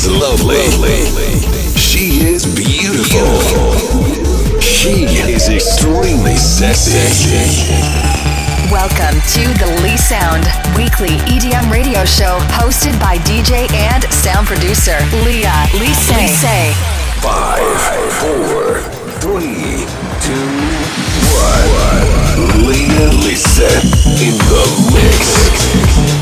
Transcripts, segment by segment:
is lovely. She is beautiful. She is extremely sexy. Welcome to the Lee Sound Weekly EDM Radio Show, hosted by DJ and sound producer Leah Lise. Lise. Five, four, three, two, one. Leah Lise in the mix.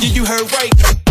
Yeah, you heard right.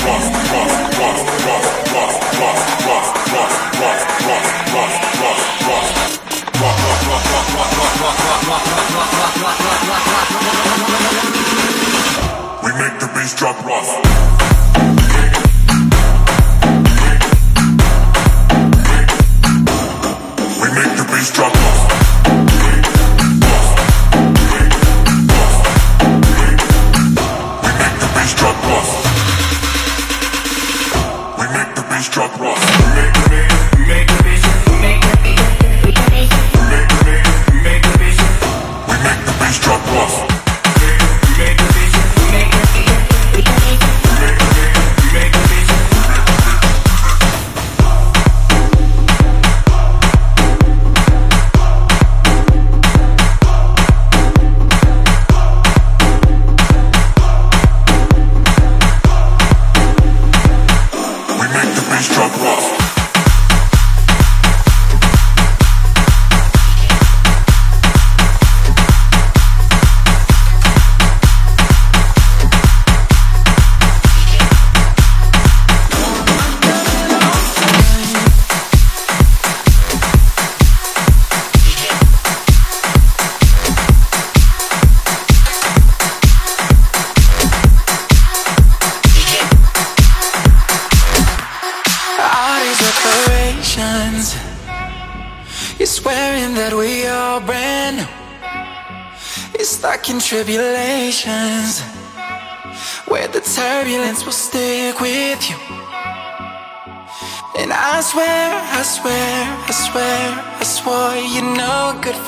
We make the bass drop rough.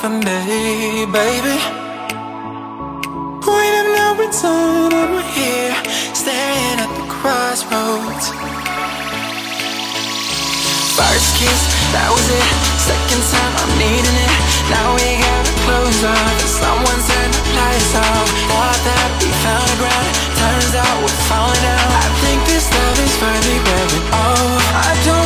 For me, baby. Point of no return, and we're here, staring at the crossroads. First kiss, that was it. Second time, I'm needing it. Now we gotta close off, and someone turn the lights off. Thought that we found the ground, turns out we're falling out. I think this love is finally wearing off. I don't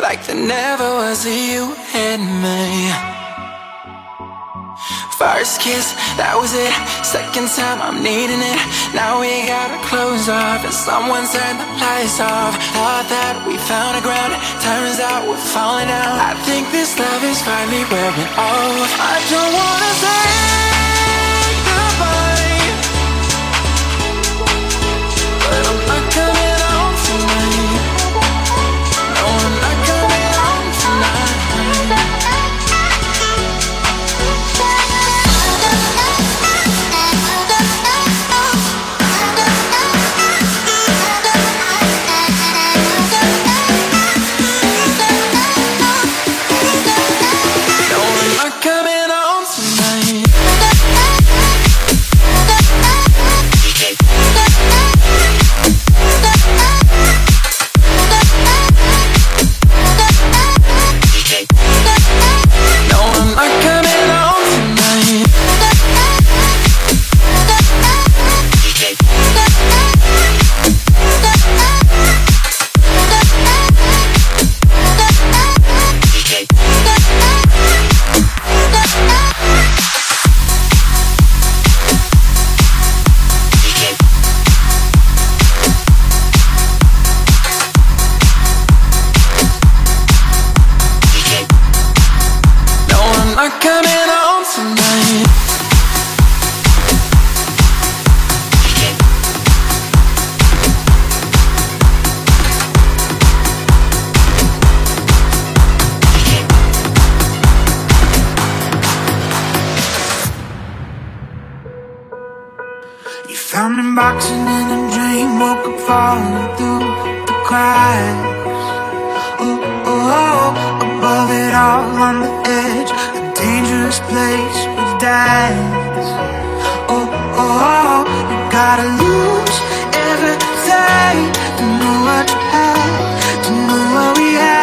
like there never was a you and me. First kiss, that was it. Second time, I'm needing it. Now we gotta close off, and someone turned the lights off. Thought that we found a ground, turns out we're falling out. I think this love is finally wearing off. I don't wanna say to know what we had.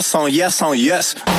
Yes on yes on yes